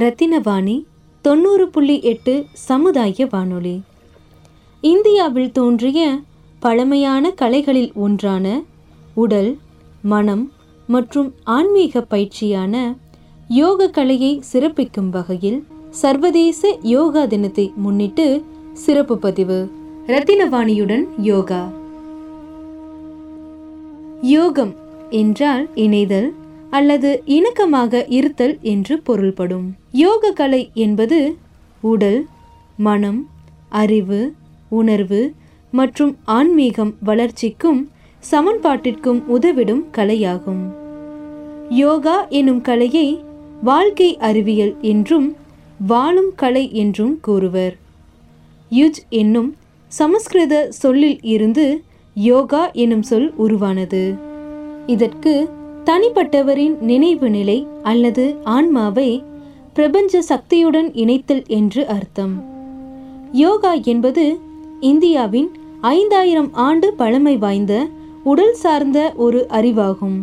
ரத்தினவாணி தொண்ணூறு புள்ளி எட்டு சமுதாய வானொலி. இந்தியாவில் தோன்றிய பழமையான கலைகளில் ஒன்றான உடல் மனம் மற்றும் ஆன்மீக பயிற்சியான யோக கலையை சிறப்பிக்கும் வகையில் சர்வதேச யோகா தினத்தை முன்னிட்டு சிறப்பு பதிவு. ரத்தினவாணியுடன் யோகா. யோகம் என்றால் இணைதல் அல்லது இணக்கமாக இருத்தல் என்று பொருள்படும். யோக கலை என்பது உடல் மனம் அறிவு உணர்வு மற்றும் ஆன்மீகம் வளர்ச்சிக்கும் சமன்பாட்டிற்கும் உதவிடும் கலையாகும். யோகா எனும் கலையை வாழ்க்கை அறிவியல் என்றும் வாழும் கலை என்றும் கூறுவர். யுஜ் என்னும் சமஸ்கிருத சொல்லில் இருந்து யோகா எனும் சொல் உருவானது. இதற்கு தனிப்பட்டவரின் நினைவு நிலை அல்லது ஆன்மாவை பிரபஞ்ச சக்தியுடன் இணைத்தல் என்று அர்த்தம். யோகா என்பது இந்தியாவின் ஐந்தாயிரம் ஆண்டு பழமை வாய்ந்த உடல் சார்ந்த ஒரு அறிவாகும்.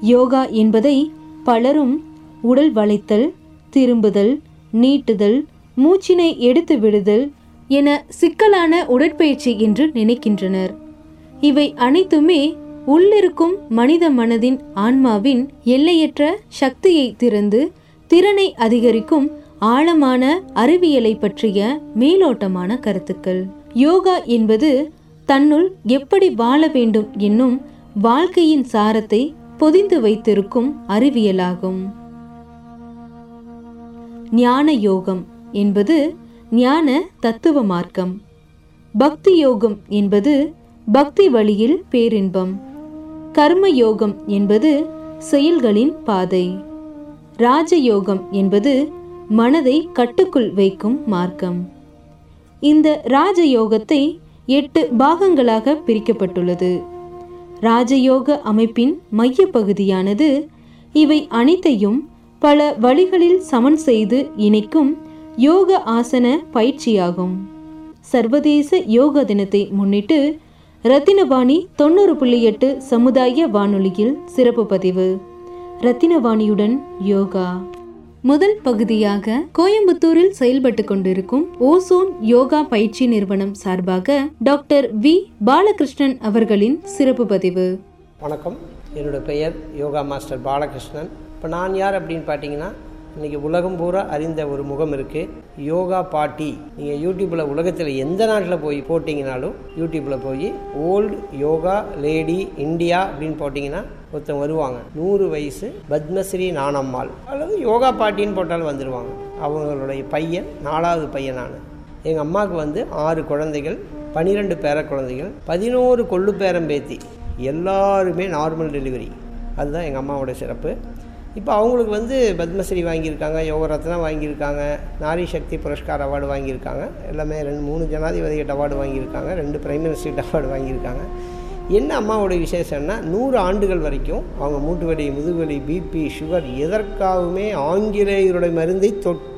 யோகா என்பதை பலரும் உடல் வளைத்தல் திரும்புதல் நீட்டுதல் மூச்சினை எடுத்து விடுதல் என சிக்கலான உடற்பயிற்சி என்று நினைக்கின்றனர். இவை அனைத்துமே உள்ளிருக்கும் மனித மனதின் ஆன்மாவின் எல்லையற்ற சக்தியை திறந்து திறனை அதிகரிக்கும் ஆழமான அறிவியலை பற்றிய மேலோட்டமான கருத்துக்கள். யோகா என்பது தன்னுள் எப்படி வாழ வேண்டும் என்னும் வாழ்க்கையின் சாரத்தை பொதிந்து வைத்திருக்கும் அறிவியலாகும். ஞான யோகம் என்பது ஞான தத்துவ மார்க்கம். பக்தி யோகம் என்பது பக்தி வழியில் பேரின்பம். கர்ம யோகம் என்பது செயல்களின் பாதை. ராஜயோகம் என்பது மனதை கட்டுக்குள் வைக்கும் மார்க்கம். இந்த ராஜயோகத்தை எட்டு பாகங்களாக பிரிக்கப்பட்டுள்ளது. ராஜயோக அமைப்பின் மைய பகுதியானது இவை அனைத்தையும் பல வழிகளில் சமன் செய்து இணைக்கும் யோக ஆசன பயிற்சியாகும். சர்வதேச யோக தினத்தை முன்னிட்டு ரத்தினவாணி தொண்ணூறு புள்ளி எட்டு சமுதாய வானொலியில் சிறப்பு பதிவு. ரத்தினவாணியுடன் யோகா. முதல் பகுதியாக கோயம்புத்தூரில் செயல்பட்டு கொண்டிருக்கும் ஓசோன் யோகா பயிற்சி நிறுவனம் சார்பாக டாக்டர் வி. பாலகிருஷ்ணன் அவர்களின் சிறப்பு பதிவு. வணக்கம். என்னோடய பெயர் யோகா மாஸ்டர் பாலகிருஷ்ணன். இப்போ நான் யார் அப்படின்னு பார்த்தீங்கன்னா இன்றைக்கி உலகம் பூரா அறிந்த ஒரு முகம் இருக்குது யோகா பாட்டி. நீங்கள் யூடியூப்பில் உலகத்தில் எந்த நாட்டில் போய் போட்டிங்கனாலும் யூடியூப்பில் போய் ஓல்டு யோகா லேடி இந்தியா அப்படின்னு போட்டிங்கன்னா ஒருத்தன் வருவாங்க. நூறு வயசு பத்மஸ்ரீ நானம்மாள். அல்லது யோகா பாட்டின்னு போட்டாலும் வந்துடுவாங்க அவங்களுடைய பையன் நாலாவது பையன் நான் எங்கள் அம்மாவுக்கு வந்து ஆறு குழந்தைகள் பன்னிரெண்டு பேர குழந்தைகள் பதினோரு கொள்ளு பேரம்பேத்தி எல்லாருமே நார்மல் டெலிவரி. அதுதான் எங்கள் அம்மாவோட சிறப்பு. இப்போ அவங்களுக்கு வந்து பத்மஸ்ரீ வாங்கியிருக்காங்க யோகரத்னா வாங்கியிருக்காங்க நாரி சக்தி புரஸ்கார் அவார்டு வாங்கியிருக்காங்க. எல்லாமே ரெண்டு மூணு ஜனாதிபதிகிட்ட அவார்டு வாங்கியிருக்காங்க ரெண்டு பிரைம் மினிஸ்டர்கிட்ட அவார்டு வாங்கியிருக்காங்க. என்ன அம்மாவோட விசேஷம்னா நூறு ஆண்டுகள் வரைக்கும் அவங்க மூட்டு வலி முதுகுவலி பிபி சுகர் எதற்காகவுமே ஆங்கிலேயருடைய மருந்தை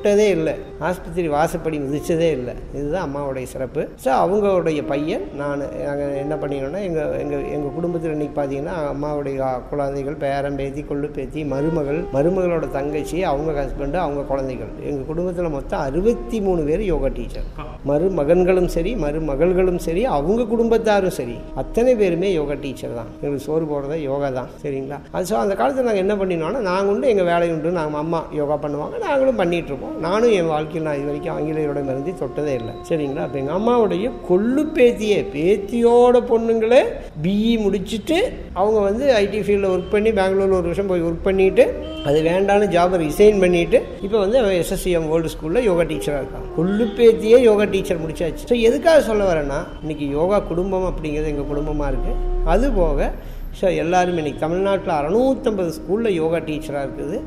தொட்டதே இல்லை. ஆஸ்பத்திரி வாசப்படி மிதித்ததே இல்லை. இதுதான் அம்மாவுடைய சிறப்பு. ஸோ அவங்களுடைய பையன் நான் நாங்கள் என்ன பண்ணிக்கணும்னா எங்கள் எங்கள் எங்கள் குடும்பத்தில் இன்றைக்கி பார்த்தீங்கன்னா அம்மாவுடைய குழந்தைகள் பேரம்பேத்தி கொள்ளு பேத்தி மருமகள் மருமகளோட தங்கச்சி அவங்க ஹஸ்பண்டு அவங்க குழந்தைகள். எங்கள் குடும்பத்தில் மொத்தம் அறுபத்தி மூணு பேர் யோகா டீச்சர். மருமகன்களும் சரி மருமகள்களும் சரி அவங்க குடும்பத்தாரும் சரி அத்தனை பேருமே யோகா டீச்சர் தான். எங்களுக்கு சோறு போடுறதே யோகா தான் சரிங்களா? அது ஸோ அந்த காலத்தில் நாங்கள் என்ன பண்ணினோன்னா நாங்கள் உண்டு எங்கள் வேலை உண்டு நாங்கள் அம்மா யோகா பண்ணுவாங்க நாங்களும் பண்ணிகிட்ருப்போம் நானும் என் வாழ்க்கையில் நான் இது வரைக்கும் ஆங்கிலேயரோட மருந்து தொட்டதே இல்லை. சரிங்களா? அப்போ எங்கள் அம்மாவுடைய கொள்ளு பேத்தியே பேத்தியோட பொண்ணுங்களே பிஇ முடிச்சுட்டு அவங்க வந்து ஐடி ஃபீல்டில் ஒர்க் பண்ணி பெங்களூரில் ஒரு வருஷம் போய் ஒர்க் பண்ணிவிட்டு அது வேண்டான்னு ஜாபை ரிசைன் பண்ணிவிட்டு இப்போ வந்து அவன் எஸ்எஸ்சிஎம் வேர்ல்டு ஸ்கூலில் யோகா டீச்சராக இருக்கான். கொள்ளு பேத்தியே யோகா டீச்சர் முடிச்சாச்சு. ஸோ எதுக்காக சொல்ல வரேன்னா இன்றைக்கி யோகா குடும்பம் அப்படிங்கிறது எங்கள் குடும்பமாக இருக்குது அதுபோக ஸோ எல்லாரும் இன்றைக்கி தமிழ்நாட்டில் அறநூற்றம்பது ஸ்கூலில் யோகா டீச்சராக இருக்குது.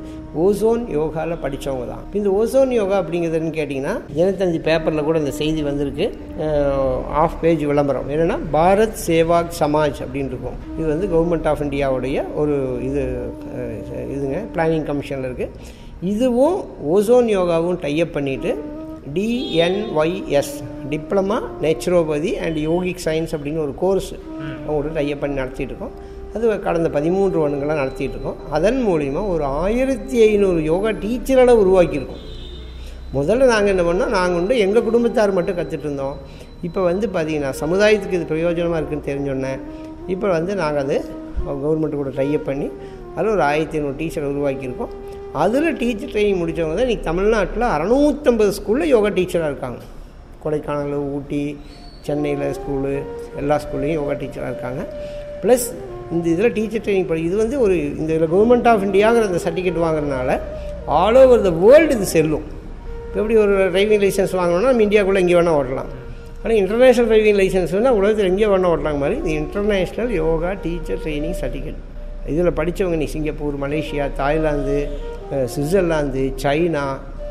ஓசோன் யோகாவில் படித்தவங்க தான். இந்த ஓசோன் யோகா அப்படிங்கிறதுன்னு கேட்டிங்கன்னா தினத்தஞ்சு பேப்பரில் கூட இந்த செய்தி வந்திருக்கு. ஆஃப் பேஜ் விளம்பரம். என்னென்னா பாரத் சேவாக் சமாஜ் அப்படின்னு இருக்கும். இது வந்து கவர்மெண்ட் ஆஃப் இந்தியாவுடைய ஒரு இது இதுங்க பிளானிங் கமிஷனில் இருக்குது இதுவும் ஓசோன் யோகாவும் டைப் பண்ணிவிட்டு TNYS diploma naturopathy and yogic science அப்படின்னு ஒரு கோர்ஸ் அவங்களோட டைப் பண்ணி நடத்திட்டு இருக்கோம். அது கடந்த பதிமூன்று வருடங்களாக நடத்திட்டு இருக்கோம் அதன் மூலிமா ஒரு ஆயிரத்தி ஐநூறு யோகா டீச்சரோட உருவாக்கியிருக்கோம். முதல்ல நாங்கள் என்ன பண்ணோம்? நாங்கள் வந்து எங்கள் குடும்பத்தார் மட்டும் கற்றுட்டு இருந்தோம் இப்போ வந்து பார்த்தீங்கன்னா சமுதாயத்துக்கு இது பிரயோஜனமாக இருக்குதுன்னு தெரிஞ்சோன்னே இப்போ வந்து நாங்கள் அது கவர்மெண்ட்டு கூட டைப் பண்ணி அதில் ஒரு ஆயிரத்தி ஐநூறு டீச்சரை உருவாக்கியிருக்கோம். அதில் டீச்சர் ட்ரைனிங் முடித்தவங்க தான் இன்றைக்கி தமிழ்நாட்டில் அறநூற்றம்பது ஸ்கூலில் யோகா டீச்சராக இருக்காங்க. கொடைக்கானல் ஊட்டி சென்னையில் ஸ்கூலு எல்லா ஸ்கூல்லையும் யோகா டீச்சராக இருக்காங்க. ப்ளஸ் இந்த இதில் டீச்சர் ட்ரைனிங் படி இது வந்து ஒரு இந்த இதில் கவர்மெண்ட் ஆஃப் இந்தியாங்கிற அந்த சர்டிஃபிகேட் வாங்குறதுனால ஆல் ஓவர் த வேர்ல்டு இது செல்லும். இப்போ எப்படி ஒரு டிரைவிங் லைசன்ஸ் வாங்கணும்னா நம்ம இந்தியாவுக்குள்ளே எங்கே வேணால் ஓட்டலாம். ஆனால் இன்டர்நேஷ்னல் டிரைவிங் லைசன்ஸ்னால் உலகத்தில் எங்கே வேணால் ஓட்டலாங்க மாதிரி இது international yoga teacher training certificate இதில் படித்தவங்க நீ Singapore Malaysia Thailand Switzerland China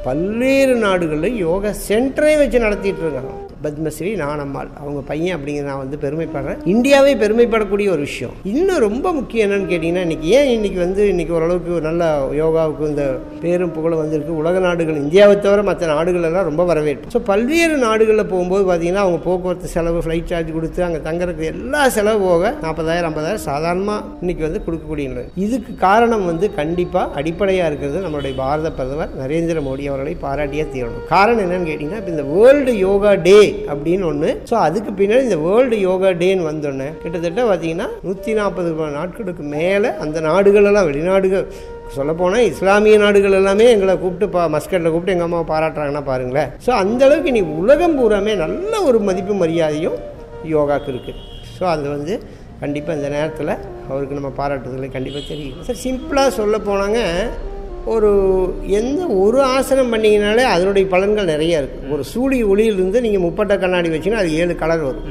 பல்வேறு நாடுகளில் யோகா சென்டரே வச்சு நடத்திட்டு இருக்காங்க. பத்மஸ்ரீ நானம்மாள். அவங்க பையன் அப்படிங்கிற நான் வந்து பெருமைப்படுறேன். இந்தியாவே பெருமைப்படக்கூடிய ஒரு விஷயம். இன்னும் ரொம்ப முக்கியம் என்னன்னு கேட்டிங்கன்னா இன்றைக்கி ஏன் இன்றைக்கி வந்து இன்றைக்கி ஓரளவுக்கு நல்ல யோகாவுக்கு இந்த பேரும் புகழும் வந்திருக்கு. உலக நாடுகள் இந்தியாவை தவிர மற்ற நாடுகளெல்லாம் ரொம்ப வரவேற்பு. ஸோ பல்வேறு நாடுகளில் போகும்போது பார்த்திங்கன்னா அவங்க போக்குவரத்து செலவு ஃப்ளைட் சார்ஜ் கொடுத்து அங்கே தங்குறதுக்கு எல்லா செலவு போக நாற்பதாயிரம் ஐம்பதாயிரம் சாதாரணமாக இன்றைக்கி வந்து கொடுக்கக்கூடிய நிலை. இதுக்கு காரணம் வந்து கண்டிப்பாக அடிப்படையாக இருக்கிறது நம்மளுடைய பாரத பிரதமர் நரேந்திர மோடி அவர்களை பாராட்டியே தீரணும். காரணம் என்னன்னு கேட்டிங்கன்னா இப்போ இந்த வேர்ல்டு யோகா டே அப்படின்னு ஒன்று ஸோ அதுக்கு பின்னாடி இந்த வேர்ல்டு யோகா டேன்னு வந்தோடனே கிட்டத்தட்ட பார்த்தீங்கன்னா நூற்றி நாற்பது நாட்களுக்கு மேலே அந்த நாடுகளெல்லாம் வெளிநாடுகள் சொல்லப்போனால் இஸ்லாமிய நாடுகள் எல்லாமே எங்களை கூப்பிட்டு பா மஸ்கட்டில் கூப்பிட்டு எங்கள் அம்மாவை பாராட்டுறாங்கன்னா பாருங்களேன். ஸோ அந்தளவுக்கு நீ உலகம் பூராமே நல்ல ஒரு மதிப்பு மரியாதையும் யோகாவுக்கு இருக்குது ஸோ அது வந்து கண்டிப்பாக இந்த நேரத்தில் அவருக்கு நம்ம பாராட்டுறதுல கண்டிப்பாக தெரியும் சார் சிம்பிளாக சொல்ல போனாங்க. ஒரு எந்த ஒரு ஆசனம் பண்ணிங்கனாலே அதனுடைய பலன்கள் நிறைய இருக்குது ஒரு சூரிய ஒளியிலிருந்து நீங்கள் முப்பட்ட கண்ணாடி வச்சிங்கன்னா அது ஏழு கலர் வரும்.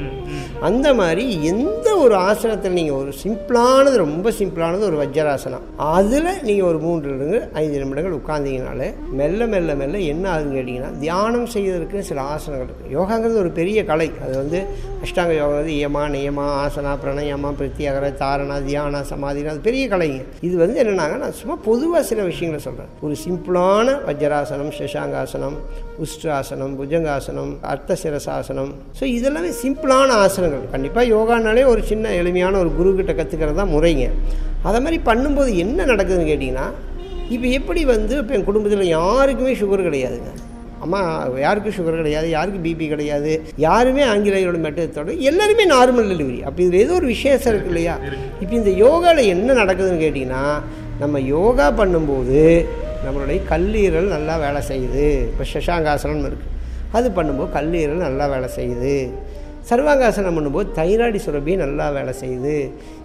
அந்த மாதிரி எந்த ஒரு ஆசனத்தில் நீங்கள் ஒரு சிம்பிளானது ரொம்ப சிம்பிளானது ஒரு வஜ்ராசனம். அதில் நீங்கள் ஒரு மூன்று ஐந்து நிமிடங்கள் உட்காந்தீங்கனாலே மெல்ல மெல்ல மெல்ல என்ன ஆகுதுன்னு கேட்டிங்கன்னா தியானம் செய்வதற்கு சில ஆசனங்கள் இருக்குது யோகாங்கிறது ஒரு பெரிய கலை. அது வந்து அஷ்டாங்க யோகம் வந்து யமா நியமா ஆசனா பிரணயமா பிரத்யாகர தாரணா தியானா சமாதினா அது பெரிய கலைங்க. இது வந்து என்னென்னாங்க நான் சும்மா பொதுவாக சில விஷயங்களை சொல்கிறேன் ஒரு சிம்பிளான வஜ்ராசனம் சஷாங்காசனம் உஷ்டாசனம் புஜங்காசனம் அர்த்த சிரசாசனம் ஸோ இதெல்லாமே சிம்பிளான ஆசனங்கள். கண்டிப்பாக யோகானாலே ஒரு சின்ன எளிமையான ஒரு குரு கற்றுக்கிறது தான் முறைங்க. அதை மாதிரி பண்ணும்போது என்ன நடக்குதுன்னு கேட்டிங்கன்னா இப்போ எப்படி வந்து இப்போ என் குடும்பத்தில் யாருக்குமே சுகர் கிடையாதுங்க. அம்மா யாருக்கும் சுகர் கிடையாது யாருக்கும் பிபி கிடையாது யாருமே ஆங்கிலேயரோட மெட்டத்தோட எல்லாருமே நார்மல் டெலிவரி அப்போ இதில் ஏதோ ஒரு விசேஷம் இருக்கு இல்லையா? இப்போ இந்த யோகாவில் என்ன நடக்குதுன்னு கேட்டிங்கன்னா நம்ம யோகா பண்ணும்போது நம்மளுடைய கல்லீரல் நல்லா வேலை செய்யுது. இப்போ சசாங்காசனம்னு இருக்குது அது பண்ணும்போது கல்லீரல் நல்லா வேலை செய்யுது. சர்வாங்காசனம் பண்ணும்போது தைராய்டு சுரப்பி நல்லா வேலை செய்யுது.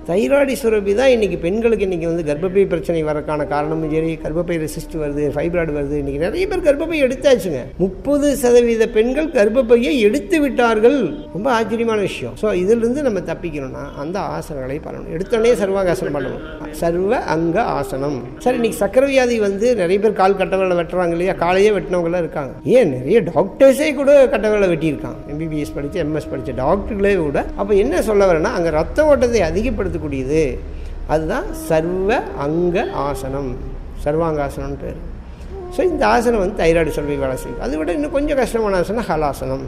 தைராய்டு சுரப்பி தான் இன்றைக்கி பெண்களுக்கு இன்றைக்கி வந்து கர்ப்பப்பை பிரச்சனை வரக்கான காரணமும் சரி கர்ப்பப்பை ரெசிஸ்ட் வருது ஃபைப்ராய்டு வருது. இன்றைக்கி நிறைய பேர் கர்ப்பப்பை எடுத்தாச்சுங்க. முப்பது சதவீத பெண்கள் கர்ப்பப்பையை எடுத்து விட்டார்கள். ரொம்ப ஆச்சரியமான விஷயம். ஸோ இதிலிருந்து நம்ம தப்பிக்கணும்னா அந்த ஆசனங்களை பண்ணணும். எடுத்தோடனே சர்வாகாசனம் பண்ணணும். சர்வ அங்க ஆசனம். சரி இன்னைக்கு சக்கரை வியாதி வந்து நிறைய பேர் கால் கட்டவேலை வெட்டுறாங்க இல்லையா? காலையே வெட்டினவங்களாம் இருக்காங்க. ஏன்? நிறைய டாக்டர்ஸே கூட கட்டவேலை வெட்டியிருக்காங்க. எம்பிபிஎஸ் படித்து எம்எஸ் படித்த டாக்டர்களே கூட. அப்போ என்ன சொல்ல வரேன்னா அங்கே ரத்த ஓட்டத்தை அதிகப்படுத்தக்கூடியது அதுதான் சர்வ அங்க ஆசனம். சர்வாங்காசனம்னு பேர். ஸோ இந்த ஆசனம் வந்து தைராய்டு சொல்லி வேலை செய்யும். அதை விட இன்னும் கொஞ்சம் கஷ்டமான ஆசனம் ஹலாசனம்.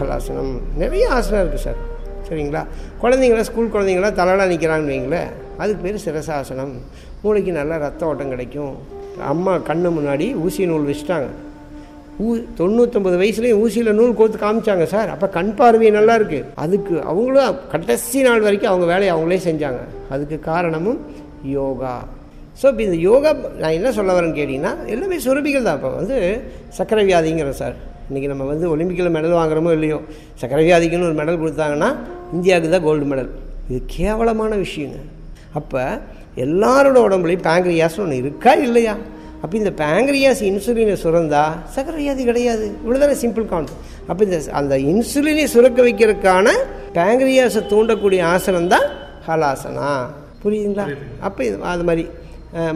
ஹலாசனம். நிறைய ஆசனம் இருக்குது சார். சரிங்களா? குழந்தைங்களா ஸ்கூல் குழந்தைங்களா தலைலாம் நிற்கிறாங்கன்னு வைங்களேன். அதுக்கு பேர் சிரசாசனம். மூளைக்கு நல்லா ரத்த ஓட்டம் கிடைக்கும். அம்மா கண்ணு முன்னாடி ஊசி நூல் வச்சுட்டாங்க. ஊ தொண்ணூத்தொம்பது வயசுலேயும் ஊசியில் நூல் கோத்து காமிச்சாங்க சார். அப்போ கண் பார்வை நல்லா இருக்குது அதுக்கு அவங்களும் கடைசி நாள் வரைக்கும் அவங்க வேலையை அவங்களே செஞ்சாங்க. அதுக்கு காரணமும் யோகா. ஸோ இப்போ இந்த யோகா நான் என்ன சொல்ல வரேன்னு கேட்டிங்கன்னா எல்லாமே சுரபிகள் தான். இப்போ வந்து சக்கரை வியாதிங்கிறோம் சார். இன்றைக்கி நம்ம வந்து ஒலிம்பிக்கில் மெடல் வாங்குறோமோ இல்லையோ சக்கரை வியாதிக்குன்னு ஒரு மெடல் கொடுத்தாங்கன்னா இந்தியாவுக்கு தான் கோல்டு மெடல் இது கேவலமான விஷயங்க. அப்போ எல்லாரோட உடம்புலையும் பேங்க்ரியாஸ்னு ஒன்று இருக்கா இல்லையா? அப்போ இந்த பேங்க்ரியாஸ் இன்சுலினை சுரந்தா சக்கரை வியாதி கிடையாது. இவ்வளோதானே சிம்பிள் கான்செப்ட் அப்போ இந்த அந்த இன்சுலினை சுரக்க வைக்கிறதுக்கான பேங்க்ரியாஸை தூண்டக்கூடிய ஆசனம் தான் ஹலாசனா. புரியுதுங்களா? அப்போ இது அது மாதிரி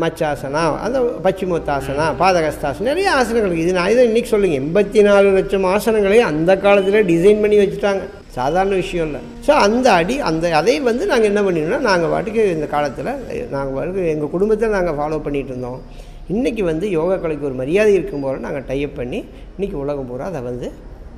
மச்சாசனா அந்த பச்சிமோத்தாசனா பாதகஸ்தாசனம் நிறைய ஆசனங்கள் இருக்குது இது நான் இதை இன்றைக்கி சொல்லுங்க. எண்பத்தி நாலு லட்சம் ஆசனங்களை அந்த காலத்தில் டிசைன் பண்ணி வச்சுட்டாங்க. சாதாரண விஷயம் இல்லை. ஸோ அந்த அடி அந்த அதை வந்து நாங்கள் என்ன பண்ணிடோம்னா நாங்கள் பாட்டுக்கு இந்த காலத்தில் நாங்கள் பாட்டுக்கு எங்கள் குடும்பத்தில் நாங்கள் ஃபாலோ பண்ணிகிட்டு இருந்தோம். இன்றைக்கி வந்து யோகா கலைக்கு ஒரு மரியாதை இருக்கும் போது நாங்கள் டைப் பண்ணி இன்றைக்கி உலகம் பூரா அதை வந்து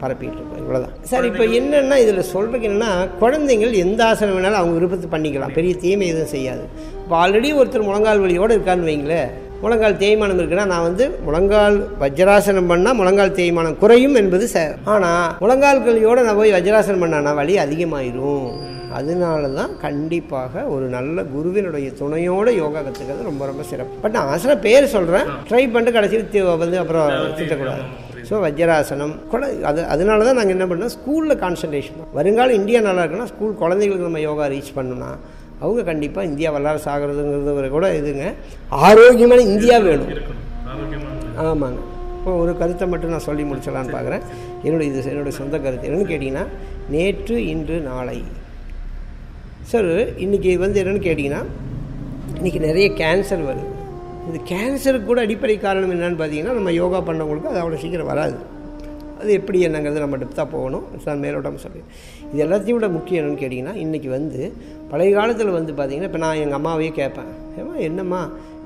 பரப்பிட்டு இருக்கோம். இவ்வளோதான் சார் இப்போ என்னென்னா இதில் சொல்கிறதுக்கு என்னென்னா குழந்தைங்கள் எந்த ஆசனம் வேணாலும் அவங்க விருப்பத்தை பண்ணிக்கலாம். பெரிய தீமை எதுவும் செய்யாது. இப்போ ஆல்ரெடி ஒருத்தர் முழங்கால் வலியோடு இருக்கான்னு வைங்களேன். முழங்கால் தேய்மானம் இருக்குன்னா நான் வந்து முழங்கால் வஜ்ராசனம் பண்ணால் முழங்கால் தேய்மானம் குறையும் என்பது ச ஆனால் முழங்கால்களியோடு நான் போய் வஜ்ராசனம் பண்ணானா வலி அதிகமாயிரும். அதனால தான் கண்டிப்பாக ஒரு நல்ல குருவினுடைய துணையோட யோகா கற்றுக்கிறது ரொம்ப ரொம்ப சிறப்பு. பட் நான் ஆசனம் பேர் சொல்கிறேன் ட்ரை பண்ணிட்டு கடைசியில் வந்து அப்புறம் திட்டக்கூடாது. ஸோ வஜ்ராசனம் கூட அது அதனால தான் நாங்கள் என்ன பண்ணோம் ஸ்கூலில் கான்சன்ட்ரேஷன் வருங்காலம் இந்தியா நல்லா இருக்குன்னா ஸ்கூல் குழந்தைங்களுக்கு நம்ம யோகா ரீச் பண்ணோம்னா அவங்க கண்டிப்பாக இந்தியா வல்லாறு ஆகிறதுங்கிறது கூட இதுங்க. ஆரோக்கியமான இந்தியா வேணும். ஆமாங்க. இப்போ ஒரு கருத்தை மட்டும் நான் சொல்லி முடிச்சலான்னு பார்க்குறேன் என்னுடைய இது என்னுடைய சொந்த கருத்து. என்னென்னு கேட்டிங்கன்னா நேற்று இன்று நாளை. சார் இன்றைக்கி வந்து என்னென்னு கேட்டிங்கன்னா இன்றைக்கி நிறைய கேன்சர் வருது. இந்த கேன்சருக்கு கூட அடிப்படை காரணம் என்னென்னு பார்த்தீங்கன்னா நம்ம யோகா பண்ணவங்களுக்கு அது அவ்வளோ சீக்கிரம் வராது. அது எப்படி என்னங்கிறது நம்ம டெப்த்தாக போகணும். நான் மேலோட்டமாக சொல்லி இது எல்லாத்தையும் விட முக்கியம் என்னன்னு கேட்டிங்கன்னா இன்றைக்கி வந்து பழைய காலத்தில் வந்து பார்த்திங்கன்னா இப்போ நான் எங்கள் அம்மாவையே கேட்பேன் ஏமா என்னம்மா?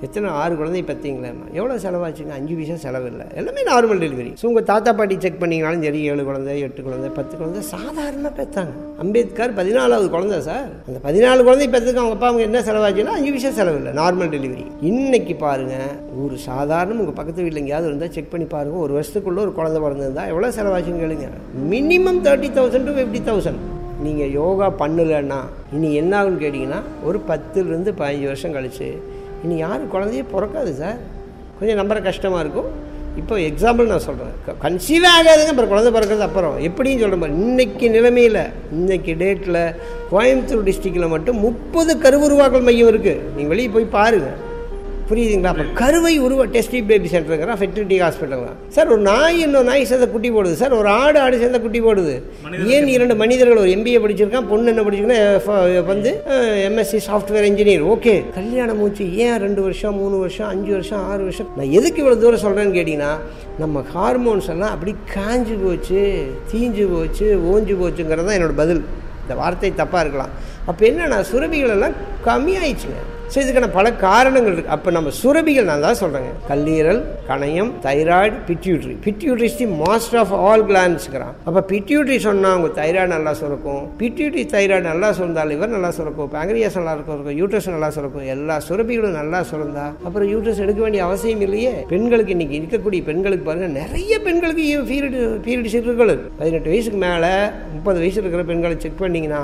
எத்தனை ஆறு குழந்தை பெற்றீங்களேம்மா எவ்வளோ செலவாச்சுங்க? அஞ்சு பைசா செலவு இல்லை. எல்லாமே நார்மல் டெலிவரி ஸோ உங்கள் தாத்தா பாட்டி செக் பண்ணிங்கனாலும் சரி ஏழு குழந்தை எட்டு குழந்தை பத்து குழந்தை சாதாரணமாக பெற்றாங்க. அம்பேத்கர் பதினாலாவது குழந்தை சார். அந்த பதினாலு குழந்தை பெற்றதுக்கு அவங்க அப்பா அவங்க என்ன செலவாச்சுன்னா அஞ்சு விஷயம் செலவு இல்லை. நார்மல் டெலிவரி இன்னைக்கு பாருங்கள் ஒரு சாதாரண உங்கள் பக்கத்து வீட்டில் எங்கேயாவது இருந்தால் செக் பண்ணி பாருங்கள் ஒரு வருஷத்துக்குள்ளே ஒரு குழந்தை பிறந்திருந்தா எவ்வளோ செலவாச்சுன்னு கேளுங்க. Minimum thirty thousand to fifty thousand நீங்கள் யோகா பண்ணலைன்னா இனி என்ன ஆகுன்னு கேட்டிங்கன்னா ஒரு பத்துலேருந்து பதினஞ்சு வருஷம் கழிச்சு இனி யாரும் குழந்தையே பிறக்காது சார். கொஞ்சம் நம்புற கஷ்டமாக இருக்கும். இப்போ எக்ஸாம்பிள் நான் சொல்கிறேன் கன்சீவ் ஆகாதுங்க அப்புறம் குழந்தை பிறக்கிறது அப்புறம் எப்படின்னு சொல்கிற மாதிரி இன்னைக்கு நிலைமையில் இன்றைக்கி டேட்டில் கோயம்புத்தூர் டிஸ்ட்ரிக்டில் மட்டும் முப்பது கருவுருவாக்கல் மையம் இருக்குது நீங்கள் வெளியே போய் பாருங்கள் புரியுதுங்களா? அப்போ கருவை உருவ டெஸ்டி பேபி சென்டருங்கிறா ஃபெர்டிலிட்டி ஹாஸ்பிட்டல் தான் சார் ஒரு நாய் இன்னும் நாய் சேர்ந்த குட்டி போடுது. சார் ஒரு ஆடு ஆடு சேர்ந்த குட்டி போடுது. ஏன் இரண்டு மனிதர்கள் ஒரு எம்பிஏ படிச்சிருக்கான் பொண்ணு என்ன படிச்சிருக்கா வந்து எம்எஸ்சி சாஃப்ட்வேர் இன்ஜினியர் ஓகே கல்யாணம் மூச்சு ஏன் ரெண்டு வருஷம் மூணு வருஷம் அஞ்சு வருஷம் ஆறு வருஷம்? நான் எதுக்கு இவ்வளோ தூரம் சொல்கிறேன்னு கேட்டிங்கன்னா நம்ம ஹார்மோன்ஸ் எல்லாம் அப்படி காஞ்சு போச்சு தீஞ்சு போச்சு ஓஞ்சு போச்சுங்கிறது தான் என்னோட பதில். இந்த வார்த்தை தப்பாக இருக்கலாம். அப்போ என்னன்னா சுரபிகள் எல்லாம் கம்மியாயிடுச்சுங்க. ஸோ இதுக்கான பல காரணங்கள் இருக்குது அப்போ நம்ம சுரபிகள் நான் தான் சொல்கிறேங்க கல்லீரல் கணையம் thyroid pituitary pituitary's the master of all கிளான்ஸ்ங்கிறான் அப்போ பிட்யூட்ரி சொன்னால் அவங்க தைராய்டு நல்லா சுரக்கும். பிட்யூட்ரி தைராய்டு நல்லா சுரந்தால் லிவர் நல்லா சுரக்கும். பேங்கரியாஸ் நல்லா இருக்கும் யூட்ரஸ் நல்லா சுரக்கும். எல்லா சுரபிகளும் நல்லா சுரந்தா. அப்புறம் யூட்ரஸ் எடுக்க வேண்டிய அவசியம் இல்லையே. பெண்களுக்கு இன்றைக்கி இருக்கக்கூடிய பெண்களுக்கு பாருங்கள் நிறைய பெண்களுக்கு பீரியட் பீரியட்ஸ் இருக்குது பதினெட்டு வயசுக்கு மேலே முப்பது வயசு இருக்கிற பெண்களை செக் பண்ணிங்கன்னா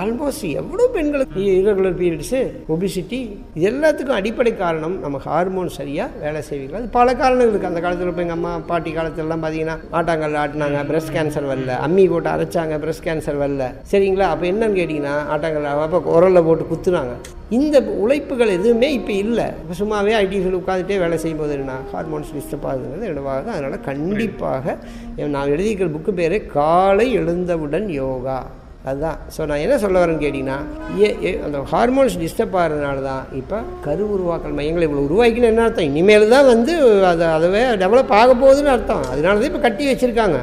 ஆல்மோஸ்ட் எவ்வளோ பெண்களுக்கு இரகுலர் பீரியட்ஸு ஒபிசிட்டி இது எல்லாத்துக்கும் அடிப்படை காரணம் நம்ம ஹார்மோன் சரியாக வேலை செய்வீங்களா? அது பல காரணங்கள் இருக்குது அந்த காலத்தில் இப்போ எங்கள் அம்மா பாட்டி காலத்துலலாம் பார்த்தீங்கன்னா ஆட்டாங்கல் ஆட்டினாங்க பிரஸ்ட் கேன்சர் வரல அம்மி போட்டு அரைச்சாங்க பிரஸ்ட் கேன்சர் வரல. சரிங்களா? அப்போ என்னன்னு கேட்டிங்கன்னா ஆட்டாங்கல் அப்போ குரலில் போட்டு குத்துனாங்க. இந்த உழைப்புகள் எதுவுமே இப்போ இல்லை. இப்போ சும்மாவே ஐடிஃபில் உட்காந்துட்டே வேலை செய்யும்போது என்ன? ஹார்மோன்ஸ் டிஸ்டர்ப் ஆகுதுங்கிறது என்னவாக அதனால் கண்டிப்பாக நான் எழுதியிருக்கிற புக்கு பேர் காலை எழுந்தவுடன் யோகா. அதுதான். ஸோ நான் என்ன சொல்ல வரேன்னு கேட்டிங்கன்னா ஏ ஏ- அந்த ஹார்மோன்ஸ் டிஸ்டர்ப் ஆகிறதுனால தான் இப்போ கரு உருவாக்கல் மையங்களை இவ்வளோ உருவாக்கின்னு என்ன அர்த்தம்? இனிமேல் தான் வந்து அதை அதுவே டெவலப் ஆக போகுதுன்னு அர்த்தம். அதனால தான் இப்போ கட்டி வச்சுருக்காங்க.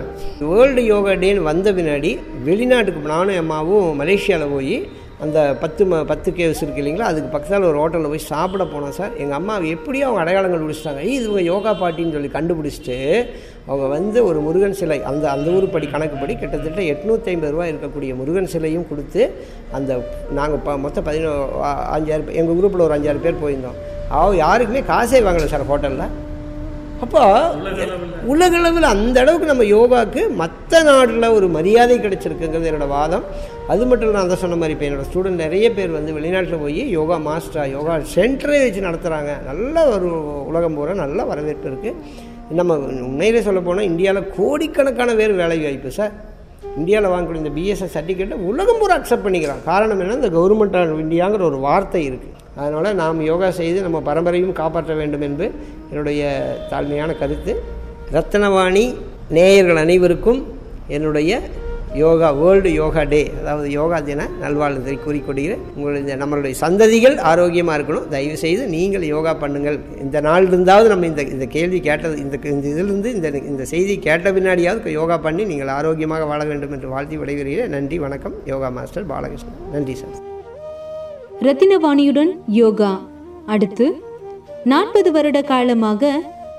வேர்ல்டு யோகா டேன்னு வந்த பின்னாடி வெளிநாட்டுக்கு நானும் அம்மாவும் மலேசியாவில் போய் அந்த பத்து ம பத்து கேவ்ஸ் இருக்கு இல்லைங்களா அதுக்கு பக்கத்தில் ஒரு ஹோட்டலில் போய் சாப்பிட போனோம் சார். எங்கள் அம்மா எப்படியோ அவங்க அடையாளங்கள் பிடிச்சிட்டாங்க ஏய், இவங்க யோகா பாட்டின்னு சொல்லி கண்டுபிடிச்சிட்டு அவங்க வந்து ஒரு முருகன் சிலை அந்த அந்த ஊருப்படி கணக்குப்படி கிட்டத்தட்ட எட்நூற்றி ஐம்பது ரூபா இருக்கக்கூடிய முருகன் சிலையும் கொடுத்து அந்த நாங்கள் ப மொத்தம் பதினோ அஞ்சாயிரம் அஞ்சாறு எங்கள் குரூப்பில் ஒரு அஞ்சாறு பேர் போயிருந்தோம். அவ யாருக்குமே காசே வாங்கலை சார் ஹோட்டலில். அப்போ உலகளவில் அந்த அளவுக்கு நம்ம யோகாவுக்கு மற்ற நாட்டில் ஒரு மரியாதை கிடைச்சிருக்குங்கிறது என்னோட வாதம். அது மட்டும் இல்லை நான் அதை சொன்ன மாதிரி இப்போ என்னோடய ஸ்டூடெண்ட் நிறைய பேர் வந்து வெளிநாட்டில் போய் யோகா மாஸ்டரா யோகா சென்டரே வச்சு நடத்துகிறாங்க நல்ல ஒரு உலகம் பூரா நல்ல வரவேற்பு இருக்குது நம்ம உண்மையிலே சொல்ல போனால் இந்தியாவில் கோடிக்கணக்கான பேர் வேலை வாய்ப்பு சார். இந்தியாவில் வாங்கக்கூடிய இந்த பிஎஸ்எஸ் சர்டிஃபிகேட்டை உலகம் பூரா அக்செப்ட் பண்ணிக்கிறான் காரணம் என்ன இந்த கவர்மெண்ட் ஆஃப் இந்தியாங்கிற ஒரு வார்த்தை இருக்குது அதனால் நாம் யோகா செய்து நம்ம பரம்பரையும் காப்பாற்ற வேண்டும் என்று என்னுடைய தாழ்மையான கருத்து. ரத்னவாணி நேயர்கள் அனைவருக்கும் என்னுடைய யோகா வேர்ல்டு யோகா டே அதாவது யோகா தின நல்வாழ்த்தை கூறிக்கொடுகிறேன் உங்களுடைய நம்மளுடைய சந்ததிகள் ஆரோக்கியமாக இருக்கணும். தயவு செய்து நீங்கள் யோகா பண்ணுங்கள். இந்த நாள் இருந்தாவது நம்ம இந்த இந்த கேள்வி கேட்டது இந்த இந்த இதிலிருந்து இந்த இந்த செய்தி கேட்ட பின்னாடியாவது யோகா பண்ணி நீங்கள் ஆரோக்கியமாக வாழ வேண்டும் என்று வாழ்த்தி விடைபெறுகிறேன். நன்றி வணக்கம். யோகா மாஸ்டர் பாலகிருஷ்ணன். நன்றி சார். ரத்தினவாணியுடன் யோகா. அடுத்து நாற்பது வருட காலமாக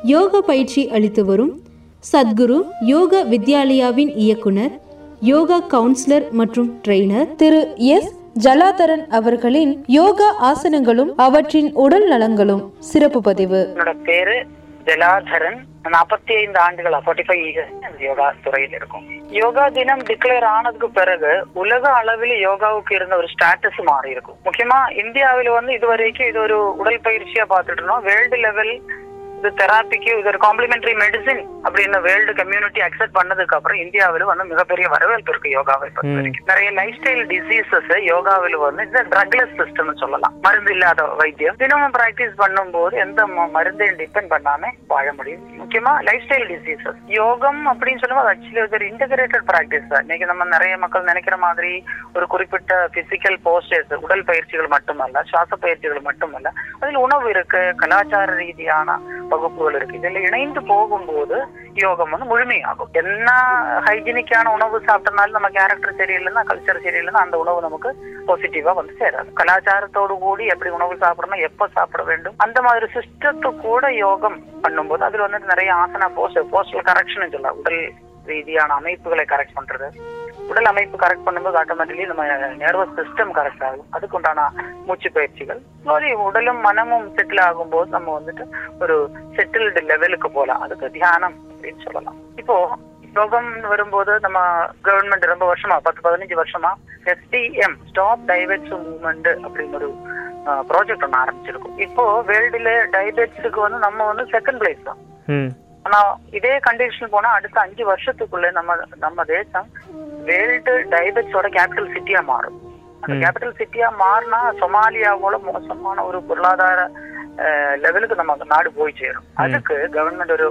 யோகா பயிற்சி அளித்து வரும் சத்குரு யோக வித்யாலயாவின் இயக்குனர் யோகா கவுன்சிலர் மற்றும் ட்ரெய்னர் திரு எஸ். ஜலாதரன் அவர்களின் யோகா ஆசனங்களும் அவற்றின் உடல் நலங்களும் சிறப்பு பதிவு. என்னோட பேரு ஜலாதரன் நாற்பத்தி ஐந்து ஆண்டுகளா ஃபார்ட்டி ஃபைவ் இயர்ஸ் யோகா துறையில் இருக்கும். யோகா தினம் டிக்ளேர் ஆனதுக்கு பிறகு உலக அளவில் யோகாவுக்கு இருந்த ஒரு ஸ்டேட்டஸ் மாறி இருக்கும் முக்கியமா இந்தியாவில் வந்து இதுவரைக்கும் இது ஒரு உடல் பயிற்சியா பார்த்துட்டு இருந்தோம். வேர்ல்டு லெவல் இது தெராப்பிக்கு இது ஒரு காம்ப்ளிமெண்டரி மெடிசின் அப்படின்னு வேர்ல்டு கம்யூனிட்டி அக்செப்ட் பண்ணதுக்கு அப்புறம் இந்தியாவில் வந்து மிகப்பெரிய வரவேற்பு இருக்கு யோகாவை பொறுத்த வரைக்கும். நிறைய லைஃப் ஸ்டைல் டிசீசஸ் யோகாவில் வந்து இந்த ட்ரக்லெஸ் சிஸ்டம் சொல்லலாம். மருந்து இல்லாத வைத்தியம். தினமும் பிராக்டிஸ் பண்ணும்போது எந்த மருந்தையும் டிபெண்ட் பண்ணாம வாழ முடியும். முக்கியமா லைஃப் ஸ்டைல் டிசீசஸ் யோகம் அப்படின்னு சொல்லும்போது ஆக்சுவலி ஒரு இன்டகிரேட்டட் பிராக்டிஸ் தான். இன்னைக்கு நம்ம நிறைய மக்கள் நினைக்கிற மாதிரி ஒரு குறிப்பிட்ட பிசிக்கல் போஸ்டர்ஸ் உடல் பயிற்சிகள் மட்டுமல்ல சுவாச பயிற்சிகள் மட்டுமல்ல அதில் உணவு இருக்கு கலாச்சார ரீதியான வகுப்புகள் இருக்கு. இதுல இணைந்து போகும்போது யோகம் வந்து முழுமையாகும். என்ன ஹைஜீனிக்கான உணவு சாப்பிட்டனாலும் நம்ம கேரக்டர் சரியில்லைன்னா கல்ச்சர் சரியில்லைன்னா அந்த உணவு நமக்கு பாசிட்டிவா வந்து சேராது. கலாச்சாரத்தோடு கூடி எப்படி உணவு சாப்பிடணும் எப்ப சாப்பிட வேண்டும் அந்த மாதிரி சிஸ்டத்து கூட யோகம் பண்ணும்போது அதுல வந்துட்டு நிறைய ஆசனா போஸ்ட் போஸ்டல் கரெக்ஷன் சொல்லலாம் உடல் ரீதியான அமைப்புகளை கரெக்ட் பண்றது. உடல் அமைப்பு கரெக்ட் பண்ணும்போது ஆட்டோமேட்டிக்கலி நம்ம நர்வஸ் சிஸ்டம் கரெக்ட் ஆகும். அதுக்கு உண்டான மூச்சு பயிற்சிகள். மாதிரி உடலும் மனமும் செட்டில் ஆகும்போது நம்ம வந்துட்டு ஒரு செட்டில்டு லெவலுக்கு போகலாம். அதுக்கு தியானம் அப்படின்னு சொல்லலாம். இப்போ யோகம் வரும்போது நம்ம கவர்மெண்ட் ரொம்ப வருஷமா பத்து பதினஞ்சு வருஷமா எஸ்டிஎம் ஸ்டாப் டைவெட்ஸ் மூவ்மெண்ட் அப்படின்னு ஒரு ப்ராஜெக்ட் ஒன்று ஆரம்பிச்சிருக்கும். இப்போ வேர்ல்டுல டைபெட்ஸுக்கு வந்து நம்ம வந்து செகண்ட் பிளேஸ் தான். ஆனா இதே கண்டிஷன் போனா அடுத்த அஞ்சு வருஷத்துக்குள்ள நம்ம நம்ம தேசம் வேர்ல்டு டைபெட்ஸோட கேபிட்டல் சிட்டியா மாறும். அந்த. கேபிட்டல் சிட்டியா மாறினா சொமாலியாவோட மோசமான ஒரு பொருளாதார லெவலுக்கு நம்ம நாடு போய் சேரும். அதுக்கு கவர்மெண்ட் ஒரு